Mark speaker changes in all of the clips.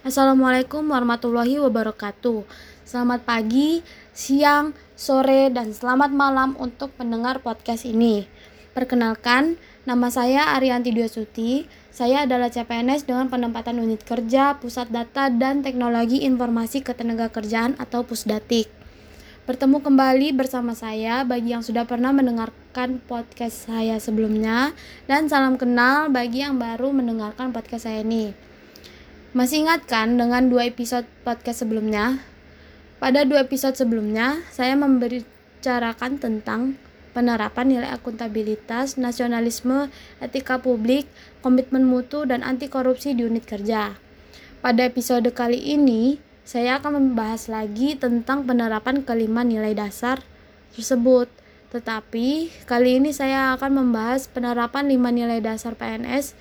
Speaker 1: Assalamualaikum warahmatullahi wabarakatuh. Selamat pagi, siang, sore, dan selamat malam untuk pendengar podcast ini. Perkenalkan, nama saya Arianti Dwi Saya adalah CPNS dengan penempatan unit kerja Pusat Data dan Teknologi Informasi Ketenagakerjaan atau Pusdatik. Bertemu kembali bersama saya bagi yang sudah pernah mendengarkan podcast saya sebelumnya dan salam kenal bagi yang baru mendengarkan podcast saya ini. Masih ingat kan dengan dua episode podcast sebelumnya? Pada dua episode sebelumnya, saya membicarakan tentang penerapan nilai akuntabilitas, nasionalisme, etika publik, komitmen mutu, dan anti korupsi di unit kerja. Pada episode kali ini, saya akan membahas lagi tentang penerapan kelima nilai dasar tersebut. Tetapi kali ini saya akan membahas penerapan lima nilai dasar PNS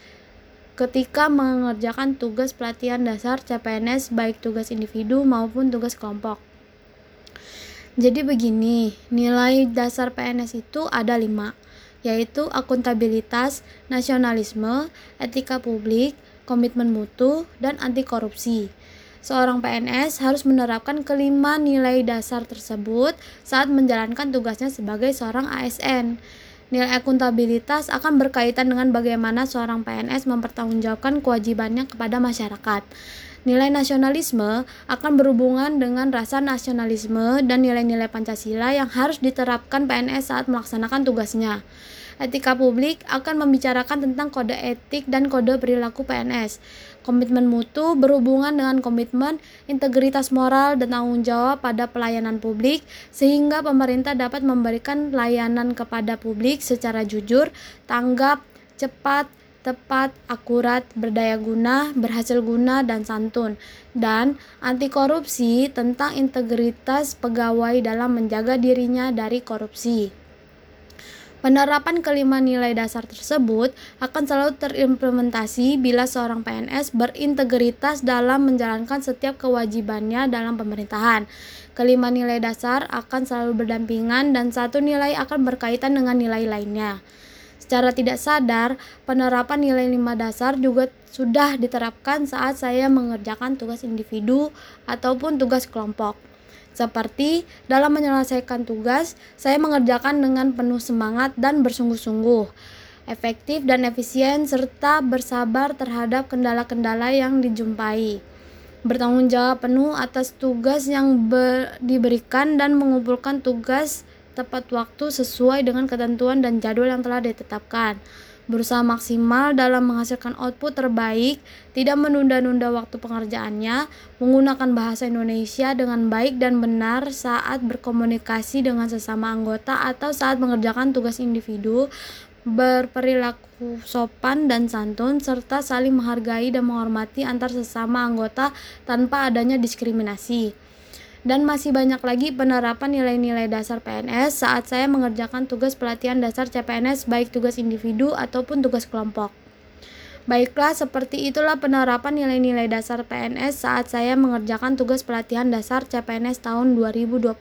Speaker 1: ketika mengerjakan tugas pelatihan dasar CPNS baik tugas individu maupun tugas kelompok. Jadi begini, nilai dasar PNS itu ada lima, yaitu akuntabilitas, nasionalisme, etika publik, komitmen mutu, dan anti korupsi. Seorang PNS harus menerapkan kelima nilai dasar tersebut saat menjalankan tugasnya sebagai seorang ASN. Nilai akuntabilitas akan berkaitan dengan bagaimana seorang PNS mempertanggungjawabkan kewajibannya kepada masyarakat. Nilai nasionalisme akan berhubungan dengan rasa nasionalisme dan nilai-nilai Pancasila yang harus diterapkan PNS saat melaksanakan tugasnya. Etika publik akan membicarakan tentang kode etik dan kode perilaku PNS. Komitmen mutu berhubungan dengan komitmen, integritas moral, dan tanggung jawab pada pelayanan publik, sehingga pemerintah dapat memberikan layanan kepada publik secara jujur, tanggap, cepat, tepat, akurat, berdaya guna, berhasil guna, dan santun, dan anti korupsi tentang integritas pegawai dalam menjaga dirinya dari korupsi. Penerapan kelima nilai dasar tersebut akan selalu terimplementasi bila seorang PNS berintegritas dalam menjalankan setiap kewajibannya dalam pemerintahan. Kelima nilai dasar akan selalu berdampingan dan satu nilai akan berkaitan dengan nilai lainnya. Secara tidak sadar, penerapan nilai lima dasar juga sudah diterapkan saat saya mengerjakan tugas individu ataupun tugas kelompok. Seperti dalam menyelesaikan tugas, saya mengerjakan dengan penuh semangat dan bersungguh-sungguh, efektif dan efisien, serta bersabar terhadap kendala-kendala yang dijumpai. Bertanggung jawab penuh atas tugas yang diberikan dan mengumpulkan tugas tepat waktu sesuai dengan ketentuan dan jadwal yang telah ditetapkan. Berusaha maksimal dalam menghasilkan output terbaik, tidak menunda-nunda waktu pengerjaannya, menggunakan bahasa Indonesia dengan baik dan benar saat berkomunikasi dengan sesama anggota atau saat mengerjakan tugas individu, berperilaku sopan dan santun, serta saling menghargai dan menghormati antar sesama anggota tanpa adanya diskriminasi dan masih banyak lagi penerapan nilai-nilai dasar PNS saat saya mengerjakan tugas pelatihan dasar CPNS baik tugas individu ataupun tugas kelompok. Baiklah, seperti itulah penerapan nilai-nilai dasar PNS saat saya mengerjakan tugas pelatihan dasar CPNS tahun 2021.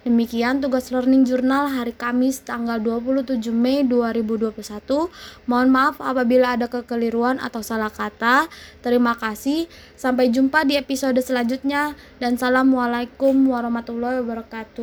Speaker 1: Demikian tugas learning jurnal hari Kamis tanggal 27 Mei 2021. Mohon maaf apabila ada kekeliruan atau salah kata. Terima kasih. Sampai jumpa di episode selanjutnya dan assalamualaikum warahmatullahi wabarakatuh.